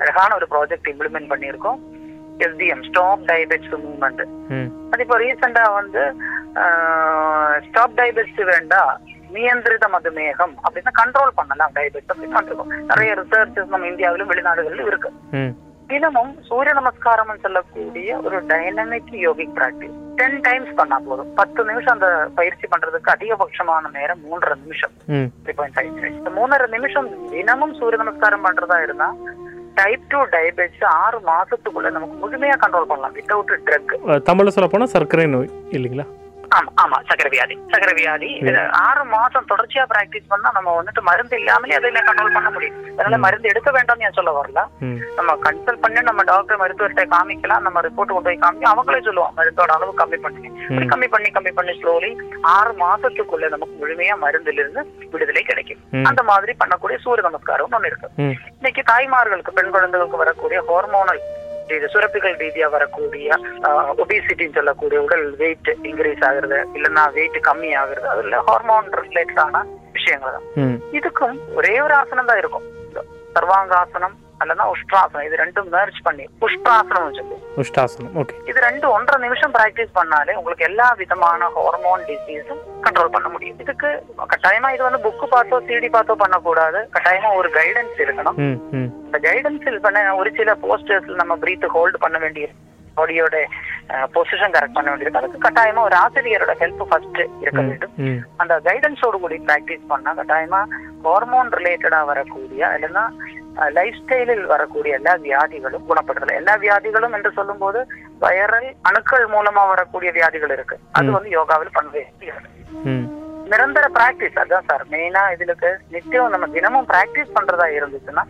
அழகான ஒரு ப்ராஜெக்ட் இம்ப்ளிமெண்ட் பண்ணியிருக்கோம். எஸ்டிஎம் ஸ்டாப் டயபெட்ஸ் மூவ்மெண்ட் அது இப்போ ரீசெண்டா வந்து ஸ்டாப் டயபெட்ஸ் வேண்டாம் நியந்திரித மதுமேகம் அப்படின்னு கண்ட்ரோல் பண்ணலாம். டயபெட்ஸ் அப்படின்னு வந்திருக்கும் நிறைய ரிசர்ச்சஸ் நம்ம இந்தியாவிலும் வெளிநாடுகளிலும் இருக்கு. தினமும் சூரிய நமஸ்காரம் சொல்லக்கூடிய ஒரு dynamic yogic practice ten times பண்ணா போதும். பத்து நிமிஷம் அந்த பயிற்சி பண்றதுக்கு அதிகபட்சமான நேரம் மூன்றரை நிமிஷம். த்ரீ பாயிண்ட் ஃபைவ் மினிட்ஸ் மூணரை நிமிஷம் தினமும் சூரிய நமஸ்காரம் பண்றதா இருந்தா டைப் டூ டயபெட்ஸ் ஆறு மாசத்துக்குள்ள நமக்கு முழுமையா கண்ட்ரோல் பண்ணலாம். வித்தவுட் ட்ரக் தமிழில் சொல்ல போனால் சர்க்கரை நோய் இல்லைங்களா? ஆமா ஆமா சக்கரை வியாதி. சக்கரை வியாதி ஆறு மாசம் தொடர்ச்சியா பிராக்டிஸ் பண்ணா நம்ம வந்துட்டு மருந்து இல்லாமலே அதில் கண்ட்ரோல் பண்ண முடியும். அதனால மருந்து எடுக்க வேண்டாம்னு நான் சொல்ல வரல? நம்ம கன்சல்ட் பண்ணி நம்ம டாக்டர் மருத்துவர்கிட்ட காமிக்கலாம். நம்ம ரிப்போர்ட் கொண்டு போய் காமிக்க அவங்களே சொல்லுவோம் மருந்தோட அளவு கம்மி பண்ணி. கம்மி பண்ணி கம்மி பண்ணி ஸ்லோலி ஆறு மாசத்துக்குள்ள நமக்கு முழுமையா மருந்துல இருந்து விடுதலை கிடைக்கும். அந்த மாதிரி பண்ணக்கூடிய சூரிய நமஸ்காரம் ஒண்ணு இருக்கு. இன்னைக்கு தாய்மார்களுக்கு பெண் குழந்தைகளுக்கு வரக்கூடிய ஹார்மோனல் சுரப்பிகள் ரீதியா வரக்கூடிய ஒபிசிட்டின்னு சொல்லக்கூடிய உடல் வெயிட் இன்க்ரீஸ் ஆகுறது இல்லைன்னா வெயிட் கம்மி ஆகுறது அதுல ஹார்மோன் ரிலேட்டடான விஷயங்கள் தான். இதுக்கும் ஒரே ஒரு ஆசனம் தான் இருக்கும். சர்வாங்காசனம் அல்லனா உஷ்ட்ராசனம் இது ரெண்டும் மேர்ஜ் பண்ணி புஷ்டாசனம் சொல்லி உஷ்டாசனம் ஓகே இது ரெண்டு ஒன்றரை நிமிஷம் பிராக்டிஸ் பண்ணாலே உங்களுக்கு எல்லா விதமான ஹார்மோன் டிசீஸும் கண்ட்ரோல் பண்ண முடியும். இதுக்கு கட்டாயமா இது வந்து புக்கு பார்த்தோ சிடி பார்த்தோ பண்ணக்கூடாது. கட்டாயமா ஒரு கைடன்ஸ் இருக்கணும். இந்த கைடன்ஸில் பண்ண ஒரு சில போஸ்டர்ஸ்ல நம்ம பிரீத் ஹோல்ட் பண்ண வேண்டிய பாடியோட பொசிஷன் கரெக்ட் பண்ண வேண்டியிருக்கு. அதுக்கு கட்டாயமா ஒரு ஆசிரியரோட ஹெல்ப் ஃபர்ஸ்ட் இருக்க வேண்டும். அந்த கைடன்ஸோடு கூடி பிராக்டிஸ் பண்ணா கட்டாயமா ஹார்மோன் ரிலேட்டடா வரக்கூடிய இல்லைன்னா லைஃப் ஸ்டைலில் வரக்கூடிய எல்லா வியாதிகளும் குணப்படுறது எல்லா வியாதிகளும் என்று சொல்லும்போது வைரல் அணுக்கள் மூலமா வரக்கூடிய வியாதிகள் இருக்கு. அது வந்து யோகாவில் பண்ணவே நிரந்தர பிராக்டிஸ் அதான் சார். மெயினா இதுக்கு நித்தியம் நம்ம தினமும் பிராக்டிஸ் பண்றதா இருந்துச்சுன்னா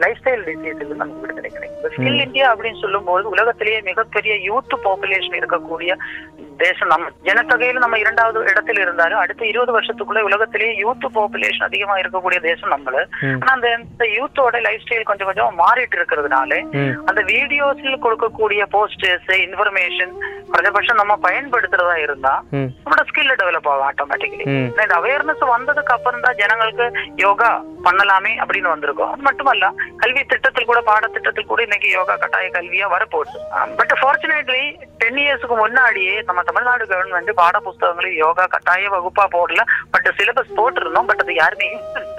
லைஃப் ஸ்டைல் டிசீஸுக்கு நமக்கு விடுதலை கிடைக்கும் ஸ்கில் இந்தியா அப்படின்னு சொல்லும்போது உலகத்திலேயே மிகப்பெரிய யூத் பாப்புலேஷன் இருக்கக்கூடிய தேசம் நம்ம ஜனத்தொகையில நம்ம இரண்டாவது இடத்தில் இருந்தாலும் அடுத்த இருபது வருஷத்துக்குள்ள உலகத்திலேயே யூத் பாப்புலேஷன் அதிகமா இருக்கக்கூடிய தேசம் நம்மள. ஆனா அந்த இந்த யூத்தோட லைஃப் ஸ்டைல் கொஞ்சம் கொஞ்சம் மாறிட்டு இருக்கிறதுனால அந்த வீடியோஸில் கொடுக்கக்கூடிய போஸ்டர்ஸ் இன்ஃபர்மேஷன் குறைஞ்சபட்சம் நம்ம பயன்படுத்துறதா இருந்தா நம்மளோட ஸ்கில் டெவலப் ஆகும் ஆட்டோமேட்டிக்கலி இந்த அவேர்னஸ் வந்ததுக்கு அப்புறம் தான் ஜனங்களுக்கு யோகா பண்ணலாமே அப்படின்னு வந்திருக்கும். அது மட்டுமல்ல கல்வி திட்டத்தில் கூட பாடத்திட்டத்தில் கூட இன்னைக்கு யோகா கட்டாய கல்வியா வரப்போகுது. பட் ஃபார்ச்சுனேட்லி டென் இயர்ஸ்க்கு முன்னாடியே நம்ம தமிழ்நாடு கவர்மெண்ட் பாட புஸ்தகங்களில் யோகா கட்டாய வகுப்பா போடல. பட் சிலபஸ் போட்டிருந்தோம் பட் அது யாருமே.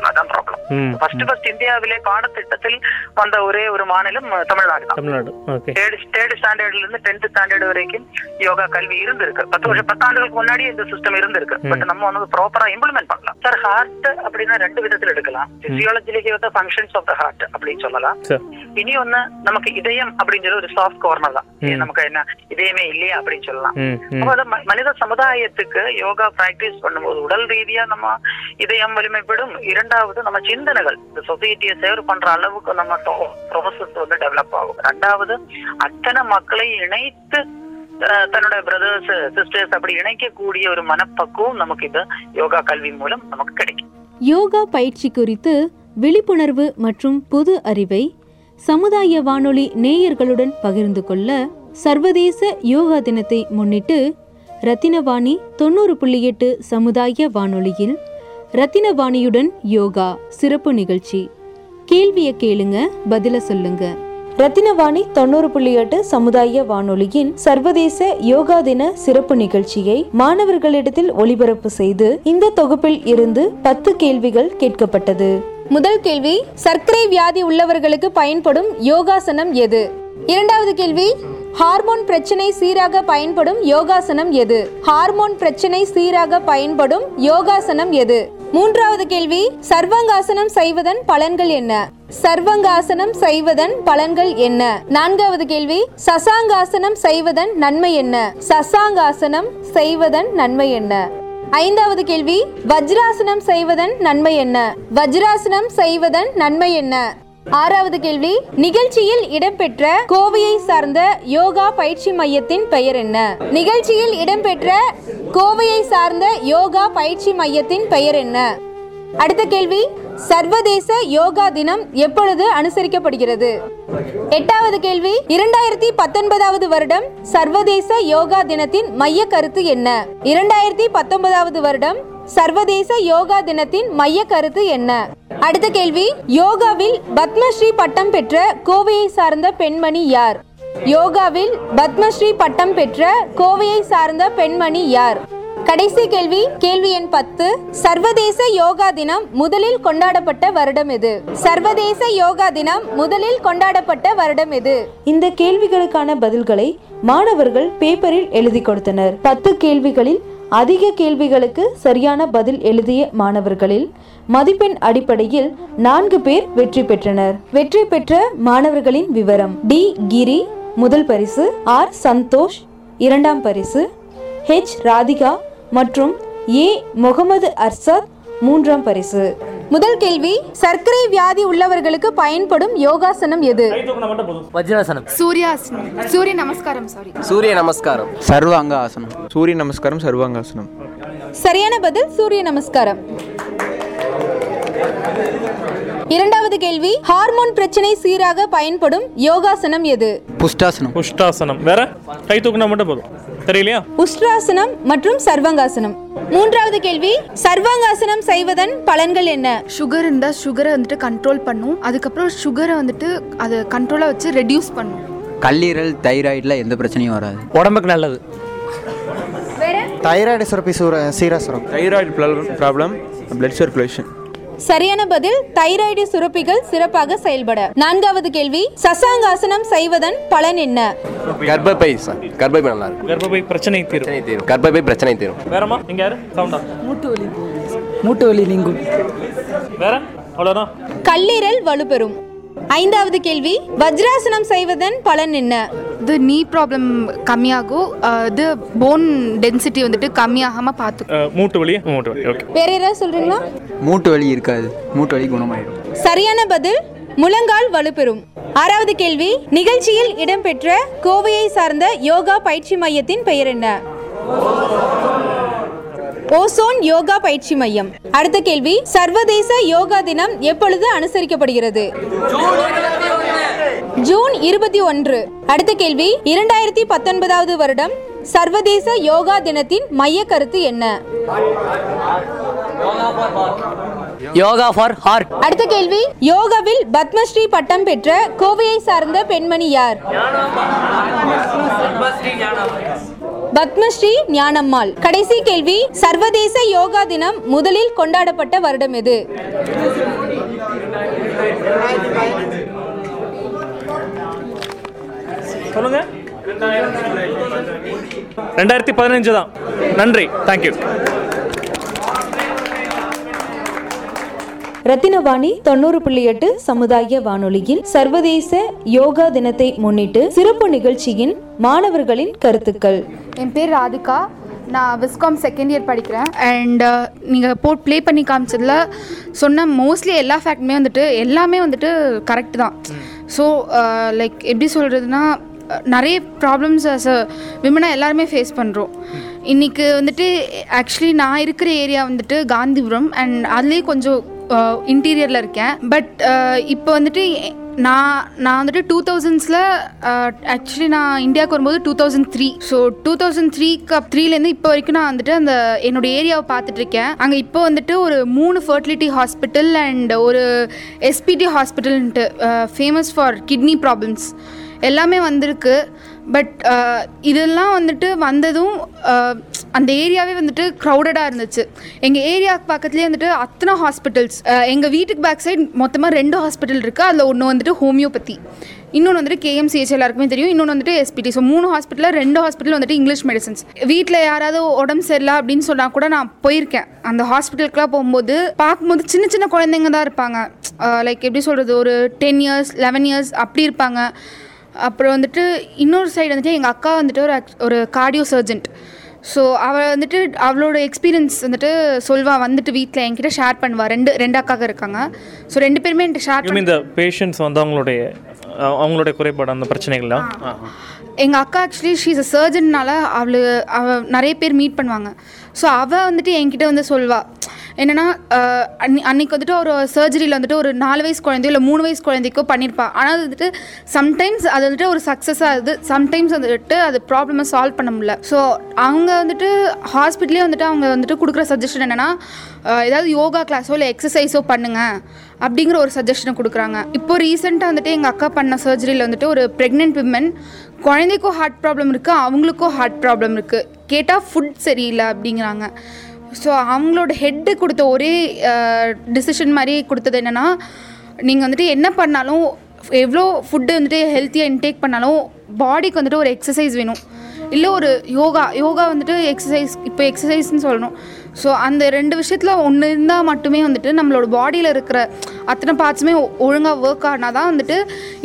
அதான் ப்ராப்ளம் ஃபர்ஸ்ட் ஃபர்ஸ்ட் இந்தியாவிலே பாடத்திட்டத்தில் வந்த ஒரே ஒரு மாநிலம் தமிழ்நாடு தான். தேர்ட் ஸ்டாண்டர்ட்ல இருந்து டென்த் ஸ்டாண்டர்ட் வரைக்கும் யோகா கல்வி இருந்திருக்கு. பத்து வருஷம் பத்தாண்டுகளுக்கு முன்னாடி இந்த சிஸ்டம் இருந்திருக்கு. பட் நம்ம வந்து ப்ராப்பரா இம்ப்ளிமெண்ட் பண்ணலாம் சார் ஹார்ட் அப்படின்னா ரெண்டு விதத்துல எடுக்கலாம். பிசியாலஜிலேயே ஃபங்க்ஷன்ஸ் ஆஃப் த ஹார்ட் அப்படின்னு சொல்லலாம் இனி ஒண்ணு நமக்கு இதயம் அப்படிங்கிற ஒரு சாஃப்ட் கார்னர் தான். நமக்கு என்ன? இதயமே இல்லையா அப்படின்னு சொல்லலாம். அப்ப அது மனித சமுதாயத்துக்கு யோகா பிராக்டிஸ் பண்ணும்போது உடல் ரீதியா நம்ம இதயம் வலிமைப்படும். இரண்டாவது நம்ம சிந்தனைகள் இந்த சொசைட்டியை சேவ் பண்ற அளவுக்கு நம்ம ப்ராசஸ் வந்து டெவலப் ஆகும். ரெண்டாவது அத்தனை மக்களை இணைத்து தன்னோட பிரதர்ஸ் சிஸ்டர்ஸ் அப்படி இணைக்கக்கூடிய ஒரு மனப்பக்குவம் நமக்கு இந்த யோகா கல்வி மூலம் நமக்கு கிடைக்கும். யோகா பயிற்சி குறித்து விழிப்புணர்வு மற்றும் புது அறிவை சமுதாய வானொலி நேயர்களுடன் பகிர்ந்து கொள்ள சர்வதேச யோகா தினத்தை முன்னிட்டு ரத்தினவாணி தொண்ணூறு புள்ளி எட்டு சமுதாய வானொலியில் ரத்தினவாணியுடன் யோகா சிறப்பு நிகழ்ச்சி. கேள்வியை கேளுங்க பதில சொல்லுங்க. ரத்தினவாணி தொண்ணூறு புள்ளி எட்டு சமுதாய வானொலியின் சர்வதேச யோகா தின சிறப்பு நிகழ்ச்சியை மாணவர்களிடத்தில் ஒளிபரப்பு செய்து இந்த தொகுப்பில் இருந்து பத்து கேள்விகள் கேட்கப்பட்டது. முதல் கேள்வி சர்க்கரை வியாதி உள்ளவர்களுக்கு பயன்படும் யோகாசனம் எது? இரண்டாவது கேள்வி ஹார்மோன் பிரச்சனை சீராக பயன்படும் யோகாசனம் எது? ஹார்மோன் பிரச்சனை சீராக பயன்படும் யோகாசனம் எது? மூன்றாவது கேள்வி சர்வங்காசனம் செய்வதன் பலன்கள் என்ன? சர்வங்காசனம் செய்வதன் பலன்கள் என்ன? நான்காவது கேள்வி சசாங்காசனம் செய்வதன் நன்மை என்ன? சசாங்காசனம் செய்வதன் நன்மை என்ன? ஐந்தாவது கேள்வி வஜ்ராசனம் செய்வதன் நன்மை என்ன? வஜ்ராசனம் செய்வதன் நன்மை என்ன? ஆறாவது கேள்வி நிகழ்ச்சியில் இடம்பெற்ற கோவையை சார்ந்த யோகா பயிற்சி மையத்தின் பெயர் என்ன? நிகழ்ச்சியில் இடம்பெற்ற கோவையை சார்ந்த யோகா பயிற்சி மையத்தின் பெயர் என்ன? அடுத்த கேள்வி சர்வதேச யோகா தினம் எப்பொழுது அனுசரிக்கப்படுகிறது? எட்டாவது கேள்வி. இரண்டாயிரத்தி பத்தொன்பதாவது வருடம் சர்வதேச யோகா தினத்தின் மைய கருத்து என்ன? இரண்டாயிரத்தி பத்தொன்பதாவது வருடம் சர்வதேச யோகா தினத்தின் மைய கருத்து என்ன? அடுத்த கேள்வி. யோகாவில் பத்மஸ்ரீ பட்டம் பெற்ற கோவையை சார்ந்த பெண்மணி யார்? யோகாவில் பத்மஸ்ரீ பட்டம் பெற்ற கோவையை சார்ந்த பெண்மணி யார்? கடைசி கேள்வி கேள்வி எண் பத்து. சர்வதேச யோகா தினம் முதலில் கொண்டாடப்பட்ட வருடம் எது? சர்வதேச யோகா தினம் முதலில் கொண்டாடப்பட்ட வருடம் எது? இந்த கேள்விகளுக்கான பதில்களை மாணவர்கள் பேப்பரில் எழுதி கொடுத்தனர். பத்து கேள்விகளில் அதிக கேள்விகளுக்கு சரியான பதில் எழுதிய மாணவர்களில் மதிப்பெண் அடிப்படையில் நான்கு பேர் வெற்றி பெற்றனர். வெற்றி பெற்ற மாணவர்களின் விவரம். டி. கிரி முதல் பரிசு. ஆர். சந்தோஷ் இரண்டாம் பரிசு. ஹெச் ராதிகா மற்றும் ஏ முகமது அர்சாத் மூன்றாம் பரிசு. முதல் கேள்வி சர்க்கரை வியாதி உள்ளவர்களுக்கு பயன்படும் யோகாசனம் எது? வஜ்ராசனம். சூர்யாசனம். சூரிய நமஸ்காரம் சாரி சூரிய நமஸ்காரம். சர்வாங்க ஆசனம். சூரிய நமஸ்காரம் சர்வாங்க ஆசனம். சரியான பதில் சூரிய நமஸ்காரம். இரண்டாவது கேள்வி ஹார்மோன் பிரச்சனை சீராக பயன்படும் யோகாசனம் எது? புஷ்டாசனம். உஷ்டாசனம் வேற? கை தூக்குனா மட்டும் போதும். தெரியலையா? உஷ்டாசனம் மற்றும் சர்வங்காசனம். மூன்றாவது கேள்வி சர்வாங்காசனம் செய்வதன் பலன்கள் என்ன? சுகர் இருந்தால் சுகரை வந்துட்டு கண்ட்ரோல் பண்ணும். அதுக்கப்புறம் சுகரை வந்துட்டு அதை கண்ட்ரோலாக வச்சு ரெடியூஸ் பண்ணும். கல்லீரல் தைராய்டில் எந்த பிரச்சனையும் வராது. உடம்புக்கு நல்லது. தைராய்டு சுரப்பி சூர சீரா சுரம். தைராய்டு ப்ராப்ளம் பிளட் சர்க்குலேஷன் சரியான பதில் தைராய்டு சுரப்பிகள் சிறப்பாக செயல்பட. நான்காவது கேள்வி சசாங்காசனம் செய்வதன் பலன் என்ன? கர்ப்பப்பை கர்ப்பப்பை நல்லா இருக்கும். கர்ப்பப்பை பிரச்சனை தீரும். தீரும். கர்ப்பப்பை பிரச்சனை தீரும். வேறமா நீங்க யாரு? சவுண்டா மூட்டு வலி மூட்டு வலி நீங்கும். வேற? அவ்வளோதான் கல்லீரல் வலுப்பெறும். ஐந்தாவது கேள்வி வஜ்ராசனம் செய்வதன் பலன் என்ன? இது நீ ப்ராப்ளம் கம்மியாகும் இது போன் டென்சிட்டி வந்துட்டு கம்மியாகாமல் பார்த்துக்கும் அஹ், மூட்டு வலி மூட்டு வலி ஓகே வேற யாராவது சொல்றீங்களா? மூட்டு வலி இருக்காது. மூட்டு வலி குணமாயிடும். சரியான பதில் முழங்கால் வலுப்பெறும். ஆறாவது கேள்வி நிகழ்ச்சியில் இடம்பெற்ற கோவையை சார்ந்த யோகா பயிற்சி மையத்தின் பெயர் என்ன? ஓசோன் யோகா பயிற்சி மையம். அடுத்த கேள்வி சர்வதேச யோகா தினம் எப்பொழுது அனுசரிக்கப்படுகிறது? ஜூன் இருபத்தி ஒன்று. அடுத்த கேள்வி இரண்டாயிரத்தி பத்தொன்பதாவது வருடம் சர்வதேச யோகா தினத்தின் மைய கருத்து என்ன? யோகா ஃபார் ஹார்ட் அடுத்த கேள்வி யோகாவில் பத்மஸ்ரீ பட்டம் பெற்ற கோவையை சார்ந்த பெண்மணி யார்? பத்மஸ்ரீ ஞானம்மாள். கடைசி கேள்வி சர்வதேச யோகா தினம் முதலில் கொண்டாடப்பட்ட வருடம் எது? சொல்லுங்க. ரெண்டாயிரத்தி பதினஞ்சு தான். நன்றி. தேங்க்யூ ரத்தினவாணி தொண்ணூறு புள்ளி எட்டு சமுதாய வானொலியில் சர்வதேச யோகா தினத்தை முன்னிட்டு சிறப்பு நிகழ்ச்சியின் மாணவர்களின் கருத்துக்கள். என் பேர் ராதிகா. நான் விஸ்காம் செகண்ட் இயர் படிக்கிறேன். அண்ட் நீங்கள் போட் ப்ளே பண்ணி காமிச்சதில் சொன்ன மோஸ்ட்லி எல்லா ஃபேக்ட்டுமே வந்துட்டு எல்லாமே வந்துட்டு கரெக்ட் தான். ஸோ லைக் எப்படி சொல்கிறதுனா நிறைய ப்ராப்ளம்ஸ் அஸ் அ விமனாக எல்லாருமே ஃபேஸ் பண்ணுறோம் இன்றைக்கி வந்துட்டு ஆக்சுவலி நான் இருக்கிற ஏரியா வந்துட்டு காந்திபுரம் அண்ட் அதுலேயே கொஞ்சம் இன்டீரியரில் இருக்கேன். பட் இப்போ வந்துட்டு நான் நான் வந்துட்டு டூ தௌசண்ட்ஸில் ஆக்சுவலி நான் இந்தியாவுக்கு வரும்போது two thousand three so two thousand த்ரீக்கு த்ரீலேருந்து இப்போ வரைக்கும் நான் வந்துட்டு அந்த என்னோட ஏரியாவை பார்த்துட்ருக்கேன் அங்கே இப்போ வந்துட்டு ஒரு மூணு ஃபர்டிலிட்டி ஹாஸ்பிட்டல் அண்ட் ஒரு எஸ்பிடி ஹாஸ்பிட்டல்ன்ட்டு ஃபேமஸ் ஃபார் கிட்னி ப்ராப்ளம்ஸ் எல்லாமே வந்திருக்கு. பட் uh, இதெல்லாம் வந்துட்டு வந்ததும் uh, அந்த ஏரியாவே வந்துட்டு க்ரௌடடாக இருந்துச்சு. எங்கள் ஏரியாவுக்கு பக்கத்துலேயே வந்துட்டு அத்தனை ஹாஸ்பிட்டல்ஸ் uh, எங்கள் வீட்டுக்கு பேக் சைடு மொத்தமாக ரெண்டு ஹாஸ்பிட்டல் இருக்குது அதில் ஒன்று வந்துட்டு ஹோமியோபதி இன்னொன்று வந்துட்டு கேஎம்சிஹெச் எல்லாருக்குமே தெரியும். இன்னொன்று வந்துட்டு எஸ்பிடி ஸோ மூணு ஹாஸ்பிட்டலில் ரெண்டு ஹாஸ்பிட்டல் வந்துட்டு இங்கிலீஷ் மெடிசன்ஸ் வீட்டில் யாராவது உடம்பு சரியில்லை அப்படின்னு சொன்னால் கூட நான் போயிருக்கேன். அந்த ஹாஸ்பிட்டலுக்குலாம் போகும்போது பார்க்கும்போது சின்ன சின்ன குழந்தைங்க தான் இருப்பாங்க. லைக் எப்படி சொல்கிறது ஒரு டென் இயர்ஸ் லெவன் இயர்ஸ் அப்படி இருப்பாங்க. அப்புறம் வந்துட்டு இன்னொரு சைடு வந்துட்டு எங்கள் அக்கா வந்துட்டு ஒரு ஒரு கார்டியோ சர்ஜென்ட் ஸோ அவள் வந்துட்டு அவளோட எக்ஸ்பீரியன்ஸ் வந்துட்டு சொல்வா வந்துட்டு வீட்டில் என்கிட்ட ஷேர் பண்ணுவா. ரெண்டு ரெண்டு அக்காங்க இருக்காங்க. ஸோ ரெண்டு பேருமே என்கிட்ட ஷேர் மீன் இந்த பேஷண்ட்ஸ் வந்து அவங்களுடைய அவங்களுடைய குறைபாடு அந்த பிரச்சனைகள்லாம். எங்கள் அக்கா ஆக்சுவலி ஷீஸ் அ சர்ஜன்னால அவளு அவ நிறைய பேர் மீட் பண்ணுவாங்க. ஸோ அவள் வந்துட்டு என்கிட்ட வந்து சொல்வா என்னென்னா அன்னி அன்னைக்கு வந்துட்டு ஒரு சர்ஜரியில் வந்துட்டு ஒரு நாலு வயசு குழந்தையோ இல்லை மூணு வயசு குழந்தைக்கோ பண்ணியிருப்பா ஆனால் அது வந்துட்டு சம்டைம்ஸ் அது வந்துட்டு ஒரு சக்ஸஸாக ஆகுது சம்டைம்ஸ் வந்துட்டு அது ப்ராப்ளமை சால்வ் பண்ண முடியல. ஸோ அவங்க வந்துட்டு ஹாஸ்பிட்டலே வந்துட்டு அவங்க வந்துட்டு கொடுக்குற சஜஷன் என்னென்னா ஏதாவது யோகா கிளாஸோ இல்லை எக்ஸசைஸோ பண்ணுங்கள் அப்படிங்கிற ஒரு சஜஷனை கொடுக்குறாங்க. இப்போ ரீசெண்டாக வந்துட்டு எங்கள் அக்கா பண்ண சர்ஜரியில் வந்துட்டு ஒரு ப்ரெக்னென்ட் விமன் குழந்தைக்கும் ஹார்ட் ப்ராப்ளம் இருக்குது அவங்களுக்கும் ஹார்ட் ப்ராப்ளம் இருக்குது கேட்டால் ஃபுட் சரியில்லை அப்படிங்கிறாங்க. ஸோ அவங்களோட ஹெட்டு கொடுத்த ஒரே டிசிஷன் மாதிரி கொடுத்தது என்னென்னா நீங்கள் வந்துட்டு என்ன பண்ணாலும் எவ்வளோ ஃபுட்டு வந்துட்டு ஹெல்த்தியாக இன்டேக் பண்ணாலும் பாடிக்கு வந்துட்டு ஒரு எக்ஸசைஸ் வேணும். இல்லை ஒரு யோகா யோகா வந்துட்டு எக்ஸசைஸ் இப்போ எக்ஸசைஸ்னு சொல்லணும். ஸோ அந்த ரெண்டு விஷயத்தில் ஒன்று இருந்தால் மட்டுமே வந்துட்டு நம்மளோட பாடியில் இருக்கிற அத்தனை பார்ட்ஸுமே ஒழுங்காக ஒர்க் ஆனால் தான் வந்துட்டு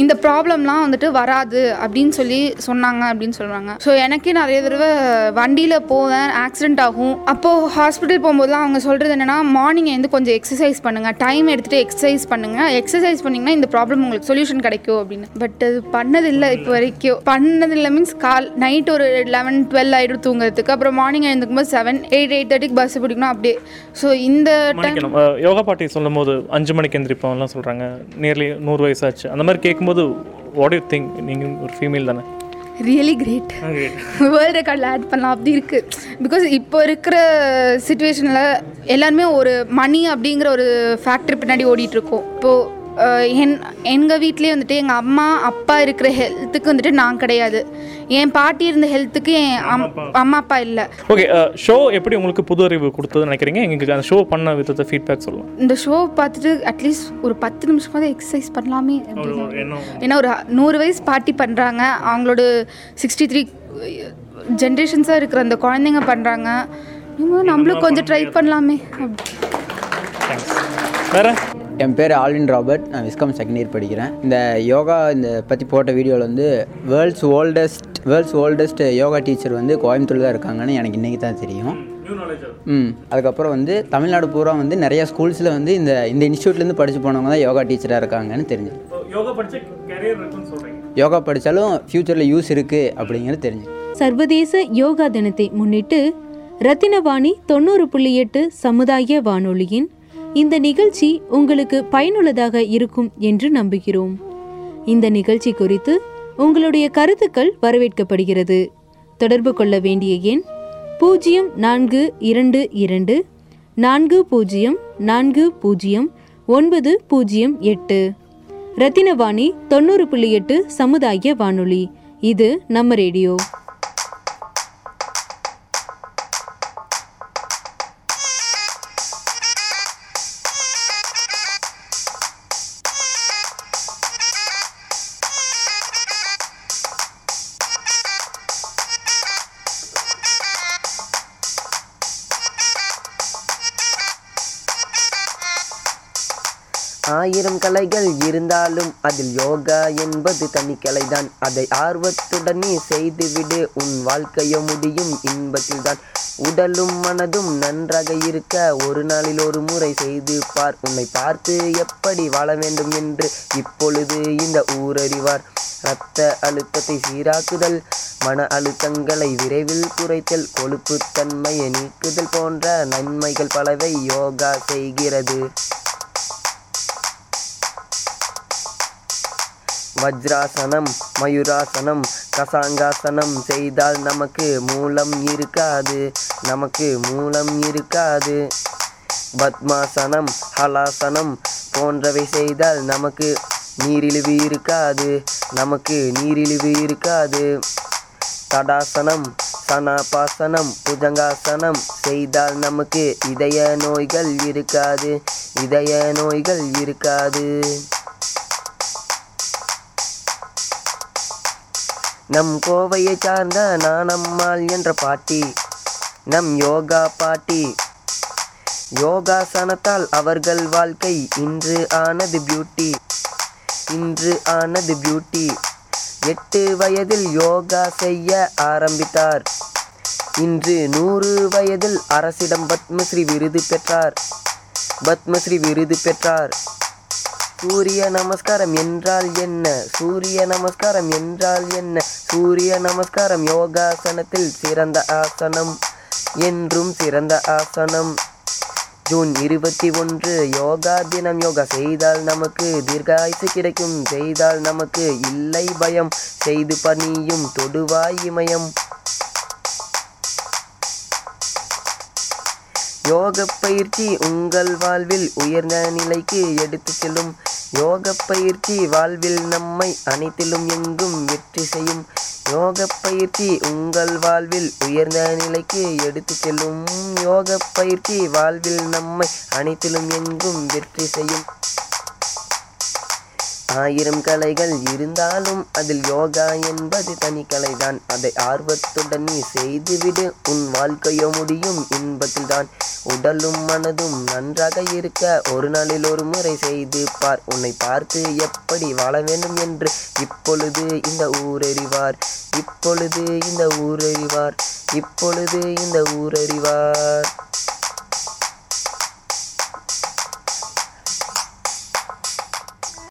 இந்த ப்ராப்ளம்லாம் வந்துட்டு வராது அப்படின்னு சொல்லி சொன்னாங்க அப்படின்னு சொல்கிறாங்க ஸோ எனக்கே நிறைய தடவை வண்டியில் போவேன் ஆக்சிடென்ட் ஆகும். அப்போது ஹாஸ்பிட்டல் போகும்போதுலாம் அவங்க சொல்கிறது என்னென்னா மார்னிங் எழுந்து கொஞ்சம் எக்ஸசைஸ் பண்ணுங்கள் டைம் எடுத்துகிட்டு எக்ஸசைஸ் பண்ணுங்கள் எக்ஸசைஸ் பண்ணிங்கன்னா இந்த ப்ராப்ளம் உங்களுக்கு சொல்யூஷன் கிடைக்கும் அப்படின்னு. பட் அது பண்ணதில்லை இப்போ வரைக்கும். பண்ணதில்லை மீன்ஸ் கால் நைட் ஒரு லெவன் டுவெல் ஆகிடும் தூங்குறதுக்கு. அப்புறம் மார்னிங் எழுந்துக்கும் போது செவன் எயிட் எயிட் தேர்ட்டிக்கு பஸ் பிடிக்கணும் அப்படியே ஸோ இந்த டைம் யோகா பாட்டி சொல்லும் போது அஞ்சு மணிக்கு எந்திரிப்போம்லாம் சொல்கிறாங்க நியர்லி நூறு வயசாச்சு. அந்த மாதிரி கேட்கும்போது வாட் யூ திங்க் நீங்கள் ஒரு ஃபீமேல் தானே? ரியலி கிரேட் வேர்ல்ட் ரெக்கார்டில் ஆட் பண்ணலாம். அப்படி இருக்குது பிகாஸ் இப்போ இருக்கிற சுச்சுவேஷனில் எல்லாருமே ஒரு மணி அப்படிங்கிற ஒரு ஃபேக்டர் பின்னாடி ஓடிட்டு இருக்கோம். இப்போது என் எங்கள் வீட்லேயே வந்துட்டு எங்கள் அம்மா அப்பா இருக்கிற ஹெல்த்துக்கு வந்துட்டு நான் கிடையாது. என் பாட்டி இருந்த ஹெல்த்துக்கு என் அம் அம்மா அப்பா. இல்லை. ஓகே ஷோ எப்படி உங்களுக்கு புது அறிவு கொடுத்ததுன்னு நினைக்கிறீங்க? எங்களுக்கு அந்த ஷோ பண்ண விதத்தை ஃபீட்பேக் சொல்லுவோம் இந்த ஷோ பார்த்துட்டு அட்லீஸ்ட் ஒரு பத்து நிமிஷமாவது எக்ஸசைஸ் பண்ணலாமே ஏன்னா ஒரு நூறு வயசு பாட்டி பண்ணுறாங்க அவங்களோட சிக்ஸ்டி த்ரீ ஜென்ரேஷன்ஸாக இருக்கிற அந்த குழந்தைங்க பண்ணுறாங்க நம்மளும் கொஞ்சம் ட்ரை பண்ணலாமே. வேற? என் பேர் ஆல்வின் ராபர்ட். நான் விஸ்காம் செகண்ட் இயர் படிக்கிறேன். இந்த யோகா இந்த பற்றி போட்ட வீடியோவில் வந்து world's oldest world's oldest yoga teacher வந்து கோயம்புத்தூர் தான் இருக்காங்கன்னு எனக்கு இன்றைக்கி தான் தெரியும். ம். அதுக்கப்புறம் வந்து தமிழ்நாடு பூரா வந்து நிறைய ஸ்கூல்ஸில் வந்து இந்த இந்த இன்ஸ்டியூட்லேருந்து படித்து போனவங்க தான் யோகா டீச்சராக இருக்காங்கன்னு தெரிஞ்சு. யோகா படித்தாலும் ஃப்யூச்சரில் யூஸ் இருக்குது அப்படிங்கிறது தெரிஞ்சு. சர்வதேச யோகா தினத்தை முன்னிட்டு ரத்தினவாணி தொண்ணூறு புள்ளி எட்டு சமுதாய வானொலியின் இந்த நிகழ்ச்சி உங்களுக்கு பயனுள்ளதாக இருக்கும் என்று நம்புகிறோம். இந்த நிகழ்ச்சி குறித்து உங்களுடைய கருத்துக்கள் வரவேற்கப்படுகிறது. தொடர்பு கொள்ள வேண்டிய எண் பூஜ்ஜியம் நான்கு இரண்டு இரண்டு நான்கு பூஜ்ஜியம் நான்கு பூஜ்ஜியம் ஒன்பது பூஜ்ஜியம் எட்டு. ரத்தினவாணி தொண்ணூறு புள்ளி எட்டு சமுதாய வானொலி. இது நம்ம ரேடியோ. ஆயிரம் கலைகள் இருந்தாலும் அதில் யோகா என்பது தனி கலைதான். அதை ஆர்வத்துடனே செய்துவிடு உன் வாழ்க்கையோ முடியும் இன்பத்தில்தான். உடலும் மனதும் நன்றாக இருக்க ஒரு நாளில் ஒரு முறை செய்து பார். உன்னை பார்த்து எப்படி வாழ வேண்டும் என்று இப்பொழுது இந்த ஊரறிவார். இரத்த அழுத்தத்தை சீராக்குதல் மன அழுத்தங்களை விரைவில் குறைத்தல் கொழுப்புத்தன்மையை நீக்குதல் போன்ற நன்மைகள் பலவை யோகா செய்கிறது. வஜ்ராசனம் மயூராசனம் கசாங்காசனம் செய்தால் நமக்கு மூலம் இருக்காது. நமக்கு மூலம் இருக்காது. பத்மாசனம் ஹலாசனம் போன்றவை செய்தால் நமக்கு நீரிழிவு இருக்காது. நமக்கு நீரிழிவு இருக்காது. தடாசனம் சனாபாசனம் புஜங்காசனம் செய்தால் நமக்கு இதய நோய்கள் இருக்காது. இதய நோய்கள் இருக்காது. நம் கோவையை சார்ந்த நானம்மாள் என்ற பாட்டி நம் யோகா பாட்டி. யோகாசனத்தால் அவர்கள் வாழ்க்கை இன்று ஆனது பியூட்டி இன்று ஆனது பியூட்டி எட்டு வயதில் யோகா செய்ய ஆரம்பித்தார். இன்று நூறு வயதில் அரசிடம் பத்மஸ்ரீ விருது பெற்றார். பத்மஸ்ரீ விருது பெற்றார். சூரிய நமஸ்காரம் என்றால் என்ன? சூரிய நமஸ்காரம் என்றால் என்ன? சூரிய நமஸ்காரம் யோகாசனத்தில் சிறந்த ஆசனம் என்றும் சிறந்த ஆசனம். ஜூன் இருபத்தி ஒன்று யோகா தினம். யோகா செய்தால் நமக்கு தீர்காயுசு கிடைக்கும். செய்தால் நமக்கு இல்லை பயம். செய்து பணியும் தொடுவாய் இமயம். யோக பயிற்சி உங்கள் வாழ்வில் உயர்ந்த நிலைக்கு எடுத்து செல்லும். யோக பயிற்சி வாழ்வில் நம்மை அனைத்திலும் எங்கும் வெற்றி செய்யும். யோக பயிற்சி உங்கள் வாழ்வில் உயர்ந்த நிலைக்கு எடுத்து செல்லும். யோக பயிற்சி வாழ்வில் நம்மை அனைத்திலும் எங்கும் வெற்றி செய்யும். ஆயிரம் கலைகள் இருந்தாலும் அதில் யோகா என்பது தனி கலைதான். அதை ஆர்வத்துடன் நீ செய்துவிடு. உன் வாழ்க்கையோ முடியும் இன்பத்தில்தான். உடலும் மனதும் நன்றாக இருக்க ஒரு நாளில் ஒரு முறை செய்து பார். உன்னை பார்த்து எப்படி வாழ வேண்டும் என்று இப்பொழுது இந்த ஊரறிவார். இப்பொழுது இந்த ஊரறிவார். இப்பொழுது இந்த ஊரறிவார்.